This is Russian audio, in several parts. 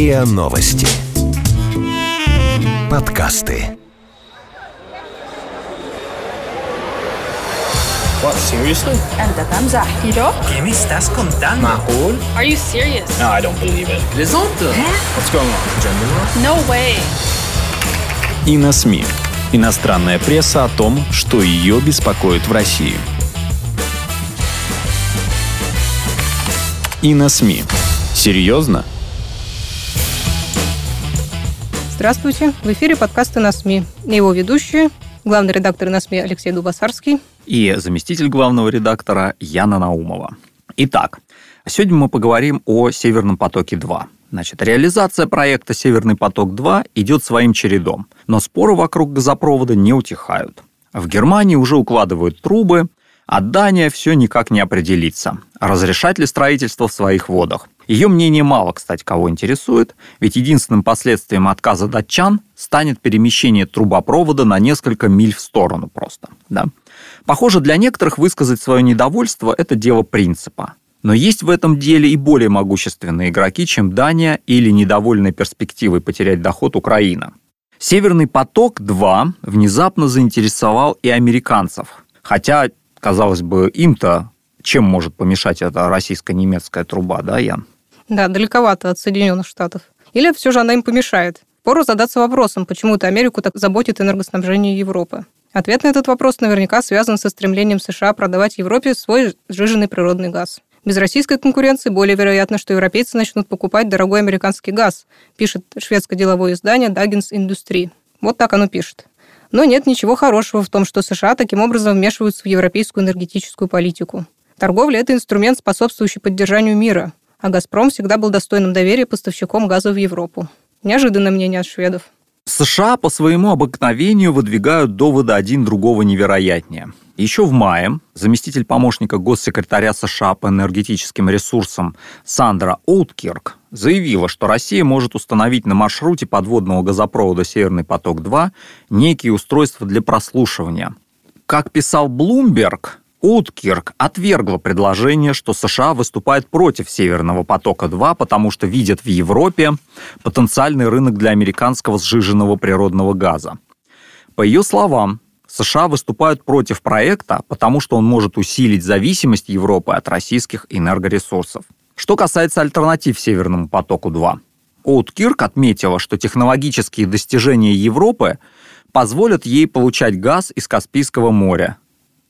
РИА Новости. Подкасты. What, seriously? أنت تمزح ¿Yo? ¿Qué me estás contando? Macul? Are you serious? No, I don't believe it. Plaisante? What's going on? Gender No way. И на СМИ. Иностранная пресса о том, что ее беспокоит в России. И на СМИ. Серьезно? Здравствуйте, в эфире подкасты на СМИ. Его ведущие, главный редактор на СМИ Алексей Дубасарский. И заместитель главного редактора Яна Наумова. Итак, сегодня мы поговорим о «Северном потоке-2». Значит, реализация проекта «Северный поток-2» идет своим чередом, но споры вокруг газопровода не утихают. В Германии уже укладывают трубы, а Дания все никак не определится, разрешать ли строительство в своих водах. Ее мнение мало, кстати, кого интересует, ведь единственным последствием отказа датчан станет перемещение трубопровода на несколько миль в сторону просто. Да? Похоже, для некоторых высказать свое недовольство – это дело принципа. Но есть в этом деле и более могущественные игроки, чем Дания или недовольная перспективой потерять доход Украина. Северный поток-2 внезапно заинтересовал и американцев. Хотя, казалось бы, им-то чем может помешать эта российско-немецкая труба, да, Ян? Да, далековато от Соединенных Штатов. Или все же она им помешает? Пору задаться вопросом, почему это Америку так заботит энергоснабжение Европы. Ответ на этот вопрос наверняка связан со стремлением США продавать Европе свой сжиженный природный газ. Без российской конкуренции более вероятно, что европейцы начнут покупать дорогой американский газ, пишет шведское деловое издание Dagens Industry. Вот так оно пишет. Но нет ничего хорошего в том, что США таким образом вмешиваются в европейскую энергетическую политику. Торговля – это инструмент, способствующий поддержанию мира, а «Газпром» всегда был достойным доверия поставщиком газа в Европу. Неожиданное мнение от шведов. США по своему обыкновению выдвигают доводы один другого невероятнее. Еще в мае заместитель помощника госсекретаря США по энергетическим ресурсам Сандра Оуткирк заявила, что Россия может установить на маршруте подводного газопровода «Северный поток-2» некие устройства для прослушивания. Как писал Блумберг, Уткирк отвергла предложение, что США выступает против Северного потока-2, потому что видят в Европе потенциальный рынок для американского сжиженного природного газа. По ее словам, США выступают против проекта, потому что он может усилить зависимость Европы от российских энергоресурсов. Что касается альтернатив Северному потоку-2, Оуткирк отметила, что технологические достижения Европы позволят ей получать газ из Каспийского моря,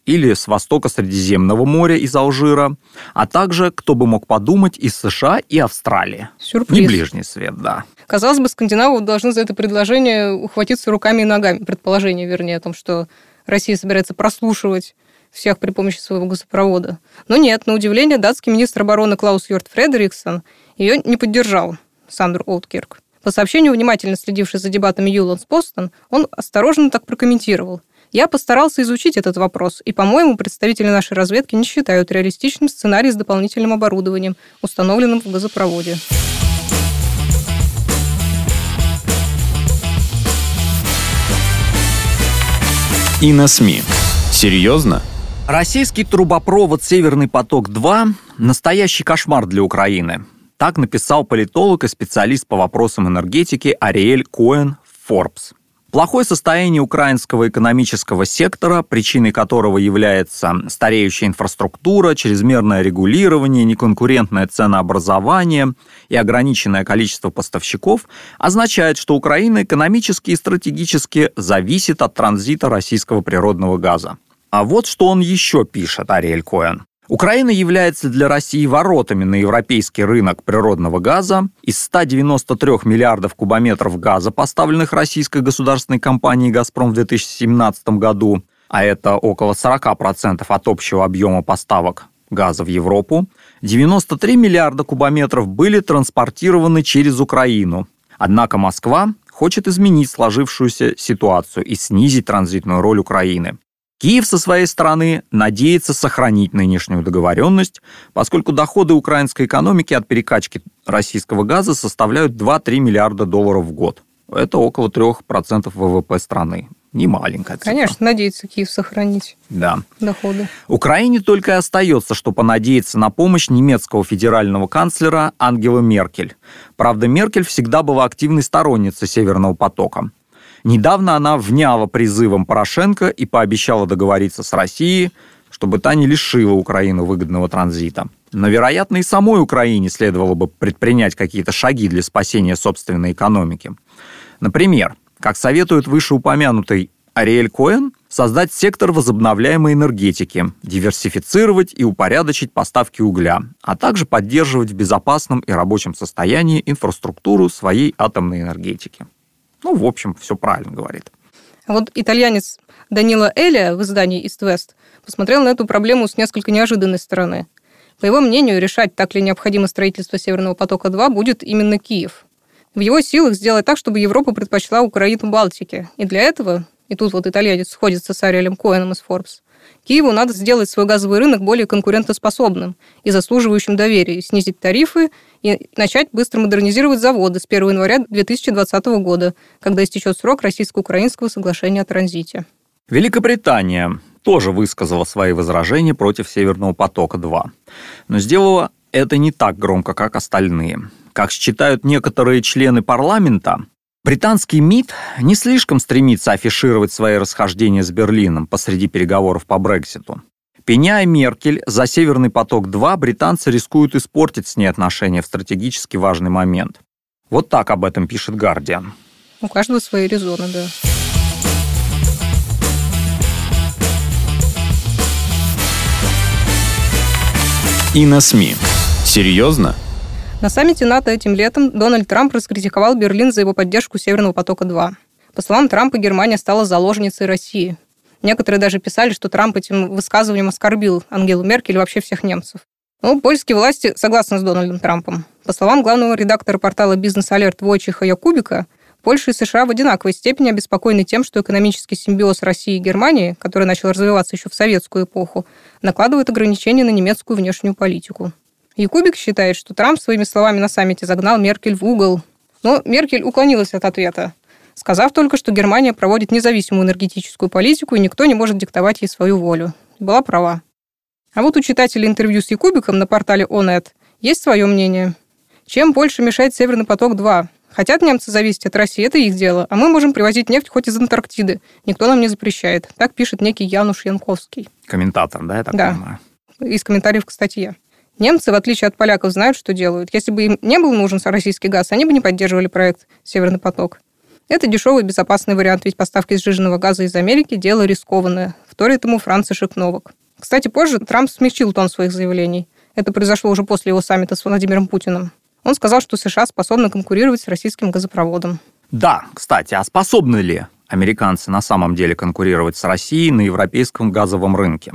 или с востока Средиземного моря из Алжира, а также, кто бы мог подумать, из США и Австралии. Сюрприз. Не ближний свет, да. Казалось бы, скандинавы должны за это предложение ухватиться руками и ногами. Предположение, вернее, о том, что Россия собирается прослушивать всех при помощи своего газопровода. Но нет, на удивление, датский министр обороны Клаус Йорт Фредериксон ее не поддержал, Сандр Олдкирк. По сообщению, внимательно следивший за дебатами Юланс Постон, он осторожно так прокомментировал. Я постарался изучить этот вопрос, и, по-моему, представители нашей разведки не считают реалистичным сценарий с дополнительным оборудованием, установленным в газопроводе. И на СМИ. Серьезно? Российский трубопровод «Северный поток-2» – настоящий кошмар для Украины. Так написал политолог и специалист по вопросам энергетики Ариэль Коэн в Forbes. Плохое состояние украинского экономического сектора, причиной которого является стареющая инфраструктура, чрезмерное регулирование, неконкурентное ценообразование и ограниченное количество поставщиков, означает, что Украина экономически и стратегически зависит от транзита российского природного газа. А вот что он еще пишет, Ариэль Коэн. Украина является для России воротами на европейский рынок природного газа. Из 193 миллиардов кубометров газа, поставленных российской государственной компанией «Газпром» в 2017 году, а это около 40% от общего объема поставок газа в Европу, 93 миллиарда кубометров были транспортированы через Украину. Однако Москва хочет изменить сложившуюся ситуацию и снизить транзитную роль Украины. Киев со своей стороны надеется сохранить нынешнюю договоренность, поскольку доходы украинской экономики от перекачки российского газа составляют 2-3 миллиарда долларов в год. Это около 3% ВВП страны. не маленькая цифра. Конечно, надеется Киев сохранить да. доходы. Украине только и остается, что понадеяться на помощь немецкого федерального канцлера Ангелы Меркель. Правда, Меркель всегда была активной сторонницей Северного потока. Недавно она вняла призывом Порошенко и пообещала договориться с Россией, чтобы та не лишила Украину выгодного транзита. Но, вероятно, и самой Украине следовало бы предпринять какие-то шаги для спасения собственной экономики. Например, как советует вышеупомянутый Ариэль Коэн, создать сектор возобновляемой энергетики, диверсифицировать и упорядочить поставки угля, а также поддерживать в безопасном и рабочем состоянии инфраструктуру своей атомной энергетики. Ну, в общем, все правильно говорит. Вот итальянец Данила Эля в издании East West посмотрел на эту проблему с несколько неожиданной стороны. По его мнению, решать, так ли необходимо строительство Северного потока-2 будет именно Киев. В его силах сделать так, чтобы Европа предпочла Украину Балтике. И для этого, и тут вот итальянец сходится с Ариэлем Коэном из Forbes, Киеву надо сделать свой газовый рынок более конкурентоспособным и заслуживающим доверия, снизить тарифы и начать быстро модернизировать заводы с 1 января 2020 года, когда истечет срок российско-украинского соглашения о транзите. Великобритания тоже высказала свои возражения против Северного потока-2, но сделала это не так громко, как остальные. Как считают некоторые члены парламента, британский МИД не слишком стремится афишировать свои расхождения с Берлином посреди переговоров по Брекситу. Пеняя Меркель за «Северный поток-2», британцы рискуют испортить с ней отношения в стратегически важный момент. Вот так об этом пишет «Гардиан». У каждого свои резоны, да. И на СМИ. Серьезно? На саммите НАТО этим летом Дональд Трамп раскритиковал Берлин за его поддержку Северного потока-2. По словам Трампа, Германия стала заложницей России. Некоторые даже писали, что Трамп этим высказыванием оскорбил Ангелу Меркель и вообще всех немцев. Но польские власти согласны с Дональдом Трампом. По словам главного редактора портала «Бизнес-алерт» Войчиха Якубика, Польша и США в одинаковой степени обеспокоены тем, что экономический симбиоз России и Германии, который начал развиваться еще в советскую эпоху, накладывает ограничения на немецкую внешнюю политику. Якубик считает, что Трамп своими словами на саммите загнал Меркель в угол. Но Меркель уклонилась от ответа, сказав только, что Германия проводит независимую энергетическую политику, и никто не может диктовать ей свою волю. Была права. А вот у читателей интервью с Якубиком на портале ОНЕТ есть свое мнение. Чем больше мешает Северный поток-2? Хотят немцы зависеть от России, это их дело, а мы можем привозить нефть хоть из Антарктиды. Никто нам не запрещает. Так пишет некий Януш Янковский. Комментатор, да, я так да. понимаю? Из комментариев к статье. Немцы, в отличие от поляков, знают, что делают. Если бы им не был нужен российский газ, они бы не поддерживали проект «Северный поток». Это дешевый безопасный вариант, ведь поставки сжиженного газа из Америки – дело рискованное, вторит ему Франц Шикновок. Кстати, позже Трамп смягчил тон своих заявлений. Это произошло уже после его саммита с Владимиром Путиным. Он сказал, что США способны конкурировать с российским газопроводом. Да, кстати, а способны ли американцы на самом деле конкурировать с Россией на европейском газовом рынке?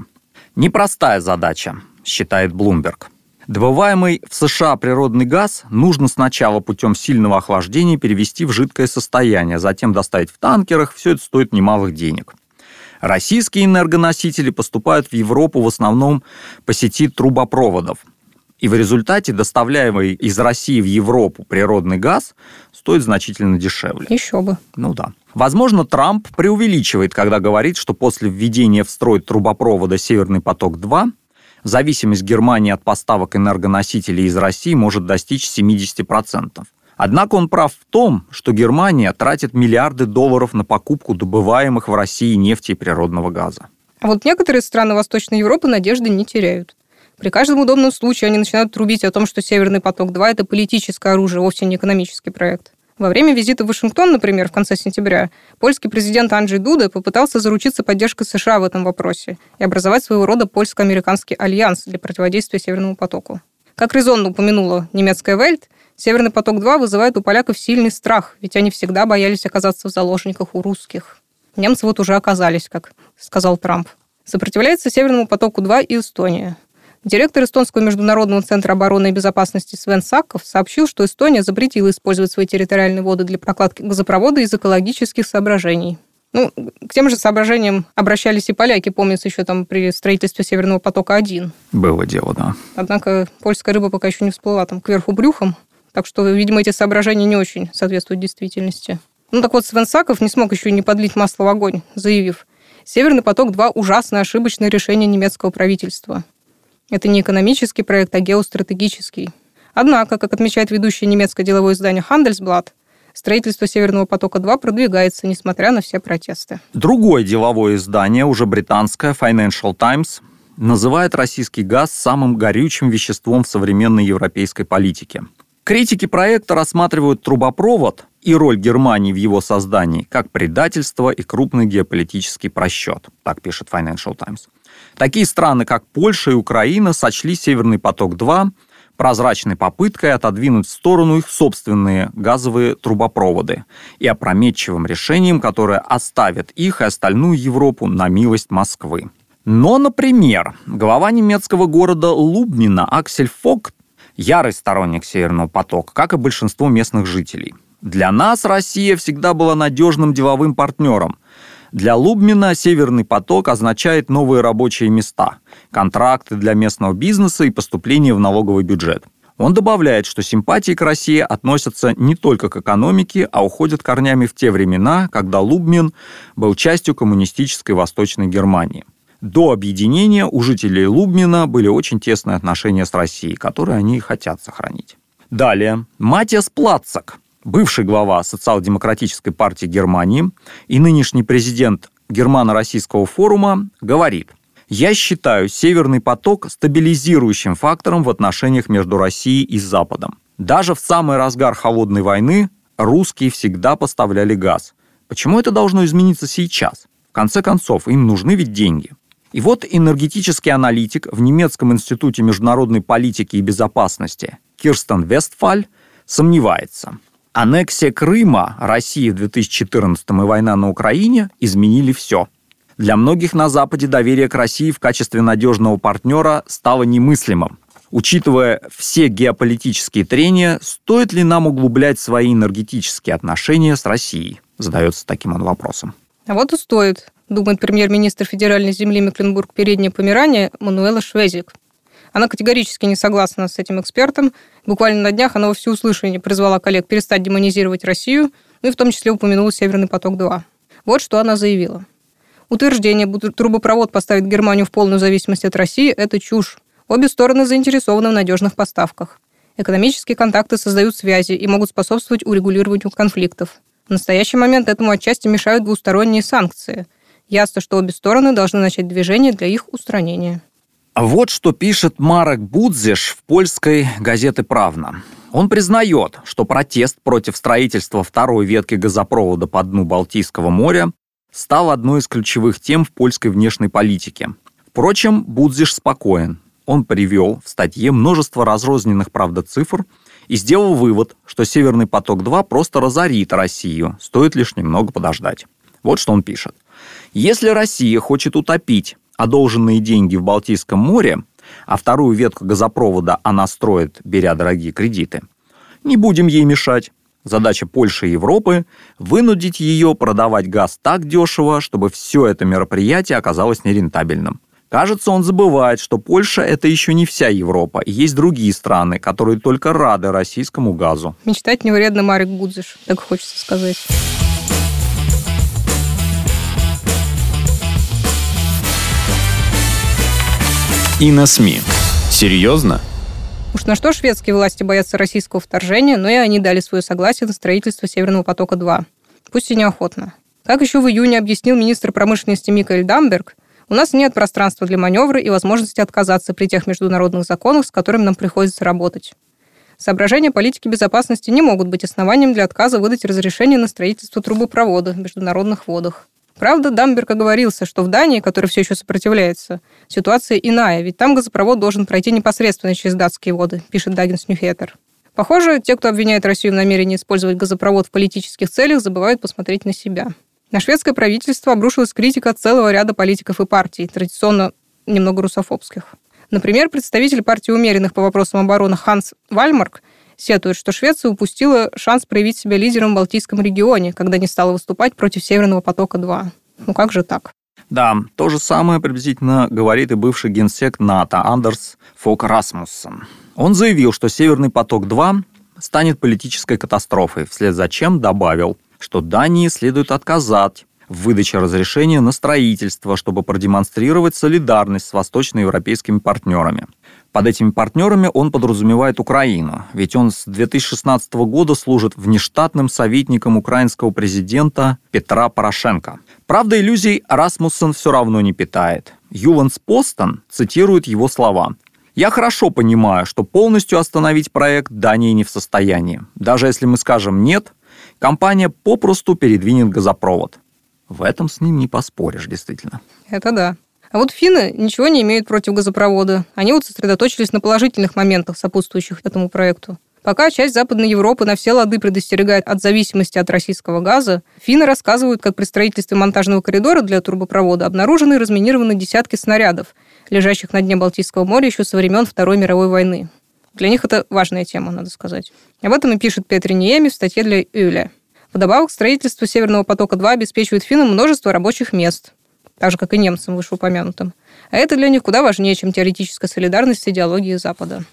Непростая задача, считает Блумберг. Добываемый в США природный газ нужно сначала путем сильного охлаждения перевести в жидкое состояние, затем доставить в танкерах, все это стоит немалых денег. Российские энергоносители поступают в Европу в основном по сети трубопроводов – и в результате доставляемый из России в Европу природный газ стоит значительно дешевле. Еще бы. Ну да. Возможно, Трамп преувеличивает, когда говорит, что после введения в строй трубопровода «Северный поток-2» зависимость Германии от поставок энергоносителей из России может достичь 70%. Однако он прав в том, что Германия тратит миллиарды долларов на покупку добываемых в России нефти и природного газа. А вот некоторые страны Восточной Европы надежды не теряют. При каждом удобном случае они начинают трубить о том, что «Северный поток-2» — это политическое оружие, вовсе не экономический проект. Во время визита в Вашингтон, например, в конце сентября, польский президент Анджей Дуда попытался заручиться поддержкой США в этом вопросе и образовать своего рода польско-американский альянс для противодействия Северному потоку. Как резонно упомянула немецкая Вельт, Северный поток-2 вызывает у поляков сильный страх, ведь они всегда боялись оказаться в заложниках у русских. Немцы вот уже оказались, как сказал Трамп. Сопротивляется Северному потоку-2 и Эстония. Директор Эстонского международного центра обороны и безопасности Свен Сакков сообщил, что Эстония запретила использовать свои территориальные воды для прокладки газопровода из экологических соображений. Ну, к тем же соображениям обращались и поляки, помнится, еще там при строительстве Северного потока-1. Было дело, да. Однако польская рыба пока еще не всплыла там кверху брюхом, так что, видимо, эти соображения не очень соответствуют действительности. Ну так вот, Свен Саков не смог еще и не подлить масло в огонь, заявив, «Северный поток-2 – ужасное ошибочное решение немецкого правительства. Это не экономический проект, а геостратегический. Однако, как отмечает ведущее немецкое деловое издание Handelsblatt, строительство Северного потока-2 продвигается, несмотря на все протесты. Другое деловое издание, уже британское, Financial Times, называет российский газ самым горючим веществом в современной европейской политике. Критики проекта рассматривают трубопровод и роль Германии в его создании как предательство и крупный геополитический просчет, так пишет Financial Times. Такие страны, как Польша и Украина, сочли «Северный поток-2» прозрачной попыткой отодвинуть в сторону их собственные газовые трубопроводы и опрометчивым решением, которое оставит их и остальную Европу на милость Москвы. Но, например, глава немецкого города Лубнина Аксель Фок ярый сторонник Северного потока, как и большинство местных жителей. Для нас Россия всегда была надежным деловым партнером. Для Лубмина «Северный поток» означает новые рабочие места, контракты для местного бизнеса и поступление в налоговый бюджет. Он добавляет, что симпатии к России относятся не только к экономике, а уходят корнями в те времена, когда Лубмин был частью коммунистической Восточной Германии – до объединения у жителей Лубмина были очень тесные отношения с Россией, которые они хотят сохранить. Далее. Матиас Плацак, бывший глава социал-демократической партии Германии и нынешний президент Германо-Российского форума, говорит, «Я считаю Северный поток стабилизирующим фактором в отношениях между Россией и Западом. Даже в самый разгар холодной войны русские всегда поставляли газ. Почему это должно измениться сейчас? В конце концов, им нужны ведь деньги. И вот энергетический аналитик в немецком институте международной политики и безопасности Кирстен Вестфаль сомневается. Аннексия Крыма России в 2014 и война на Украине изменили все. Для многих на Западе доверие к России в качестве надежного партнера стало немыслимым. Учитывая все геополитические трения, стоит ли нам углублять свои энергетические отношения с Россией? Задается таким он вопросом. А вот и стоит думает премьер-министр федеральной земли Мекленбург-Передняя Померания Мануэла Швезик. Она категорически не согласна с этим экспертом. Буквально на днях она во всеуслышание призвала коллег перестать демонизировать Россию, ну и в том числе упомянула «Северный поток-2». Вот что она заявила. Утверждение, будто трубопровод поставит Германию в полную зависимость от России, это чушь. Обе стороны заинтересованы в надежных поставках. Экономические контакты создают связи и могут способствовать урегулированию конфликтов. В настоящий момент этому отчасти мешают двусторонние санкции – Ясно, что обе стороны должны начать движение для их устранения. Вот что пишет Марек Будзиш в польской газете «Правна». Он признает, что протест против строительства второй ветки газопровода по дну Балтийского моря стал одной из ключевых тем в польской внешней политике. Впрочем, Будзиш спокоен. Он привел в статье множество разрозненных, правда, цифр и сделал вывод, что «Северный поток-2» просто разорит Россию, стоит лишь немного подождать. Вот что он пишет. Если Россия хочет утопить одолженные деньги в Балтийском море, а вторую ветку газопровода она строит, беря дорогие кредиты, не будем ей мешать. Задача Польши и Европы – вынудить ее продавать газ так дешево, чтобы все это мероприятие оказалось нерентабельным. Кажется, он забывает, что Польша – это еще не вся Европа, и есть другие страны, которые только рады российскому газу. Мечтать не вредно, Марик Будзиш, так хочется сказать. И на СМИ. Серьезно? Уж на что шведские власти боятся российского вторжения, но и они дали свое согласие на строительство Северного потока-2. Пусть и неохотно. Как еще в июне объяснил министр промышленности Микаэль Дамберг, у нас нет пространства для маневра и возможности отказаться при тех международных законах, с которыми нам приходится работать. Соображения политики безопасности не могут быть основанием для отказа выдать разрешение на строительство трубопровода в международных водах. Правда, Дамберг оговорился, что в Дании, который все еще сопротивляется, ситуация иная, ведь там газопровод должен пройти непосредственно через датские воды, пишет Даггинс Ньюхеттер. Похоже, те, кто обвиняет Россию в намерении использовать газопровод в политических целях, забывают посмотреть на себя. На шведское правительство обрушилась критика целого ряда политиков и партий, традиционно немного русофобских. Например, представитель партии умеренных по вопросам обороны Ханс Вальмарк сетует, что Швеция упустила шанс проявить себя лидером в Балтийском регионе, когда не стала выступать против Северного потока-2. Ну как же так? Да, то же самое приблизительно говорит и бывший генсек НАТО Андерс Фок Расмуссен. Он заявил, что Северный поток-2 станет политической катастрофой, вслед за чем добавил, что Дании следует отказать в выдаче разрешения на строительство, чтобы продемонстрировать солидарность с восточноевропейскими партнерами. Под этими партнерами он подразумевает Украину, ведь он с 2016 года служит внештатным советником украинского президента Петра Порошенко. Правда, иллюзий Расмуссен все равно не питает. Юванс Постон цитирует его слова. «Я хорошо понимаю, что полностью остановить проект Дания не в состоянии. Даже если мы скажем «нет», компания попросту передвинет газопровод. В этом с ним не поспоришь, действительно. Это да. А вот финны ничего не имеют против газопровода. Они вот сосредоточились на положительных моментах, сопутствующих этому проекту. Пока часть Западной Европы на все лады предостерегает от зависимости от российского газа, финны рассказывают, как при строительстве монтажного коридора для трубопровода обнаружены и разминированы десятки снарядов, лежащих на дне Балтийского моря еще со времен Второй мировой войны. Для них это важная тема, надо сказать. Об этом и пишет Петри Ниеми в статье для Юля. Вдобавок, строительство Северного потока-2 обеспечивает финнам множество рабочих мест, так же, как и немцам вышеупомянутым. А это для них куда важнее, чем теоретическая солидарность с идеологией Запада.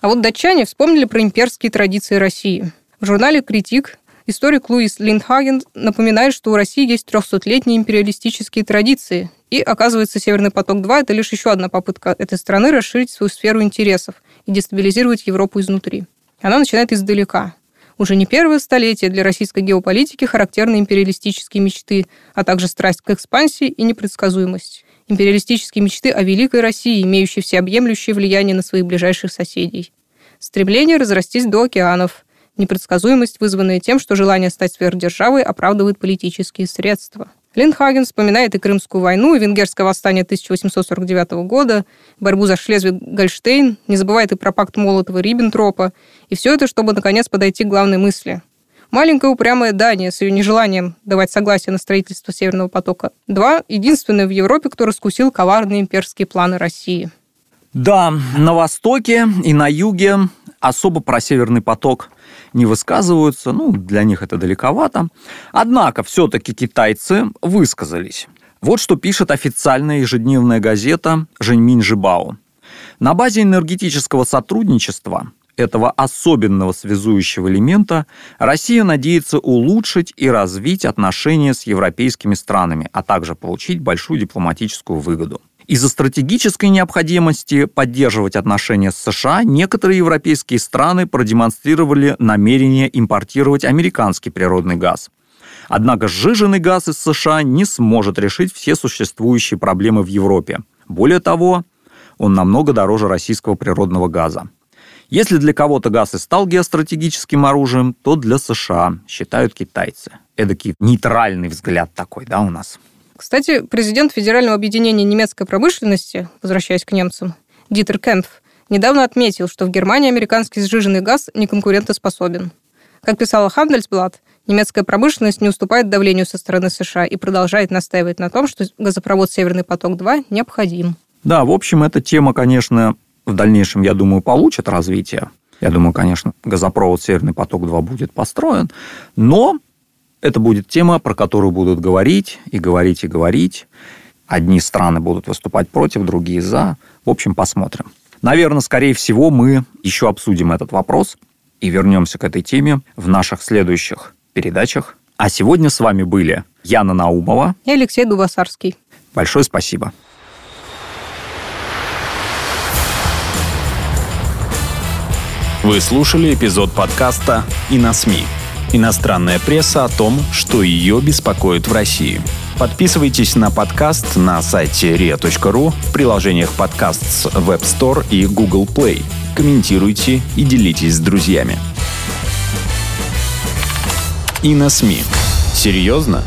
А вот датчане вспомнили про имперские традиции России. В журнале «Критик» историк Луис Линдхаген напоминает, что у России есть 300-летние империалистические традиции. И, оказывается, «Северный поток-2» — это лишь еще одна попытка этой страны расширить свою сферу интересов и дестабилизировать Европу изнутри. Она начинает издалека. Уже не первое столетие для российской геополитики характерны империалистические мечты, а также страсть к экспансии и непредсказуемость. Империалистические мечты о великой России, имеющей всеобъемлющее влияние на своих ближайших соседей. Стремление разрастись до океанов. Непредсказуемость, вызванная тем, что желание стать сверхдержавой оправдывает политические средства. Линдхаген вспоминает и Крымскую войну, и Венгерское восстание 1849 года, борьбу за Шлезвиг-Гольштейн, не забывает и про пакт Молотова-Риббентропа. И все это, чтобы наконец подойти к главной мысли. Маленькая упрямая Дания с ее нежеланием давать согласие на строительство Северного потока. Два — единственная в Европе, кто раскусил коварные имперские планы России. Да, на востоке и на юге особо про Северный поток не высказываются, ну, для них это далековато. Однако все-таки китайцы высказались. Вот что пишет официальная ежедневная газета «Женьминь Жибао». На базе энергетического сотрудничества этого особенного связующего элемента Россия надеется улучшить и развить отношения с европейскими странами, а также получить большую дипломатическую выгоду. Из-за стратегической необходимости поддерживать отношения с США некоторые европейские страны продемонстрировали намерение импортировать американский природный газ. Однако сжиженный газ из США не сможет решить все существующие проблемы в Европе. Более того, он намного дороже российского природного газа. Если для кого-то газ и стал геостратегическим оружием, то для США, считают китайцы. Эдакий нейтральный взгляд такой, да, у нас. Кстати, президент Федерального объединения немецкой промышленности, возвращаясь к немцам, Дитер Кемпф, недавно отметил, что в Германии американский сжиженный газ не конкурентоспособен. Как писала Хандельсблат, немецкая промышленность не уступает давлению со стороны США и продолжает настаивать на том, что газопровод «Северный поток-2» необходим. Да, в общем, эта тема, конечно, в дальнейшем, я думаю, получит развитие. Я думаю, конечно, газопровод «Северный поток-2» будет построен, но это будет тема, про которую будут говорить и говорить и говорить. Одни страны будут выступать против, другие за. В общем, посмотрим. Наверное, скорее всего, мы еще обсудим этот вопрос и вернемся к этой теме в наших следующих передачах. А сегодня с вами были Яна Наумова и Алексей Дубасарский. Большое спасибо. Вы слушали эпизод подкаста «И на СМИ» Иностранная пресса о том, что ее беспокоит в России. Подписывайтесь на подкаст на сайте ria.ru, в приложениях подкаст с Web Store и Google Play. Комментируйте и делитесь с друзьями. И на СМИ. Серьезно?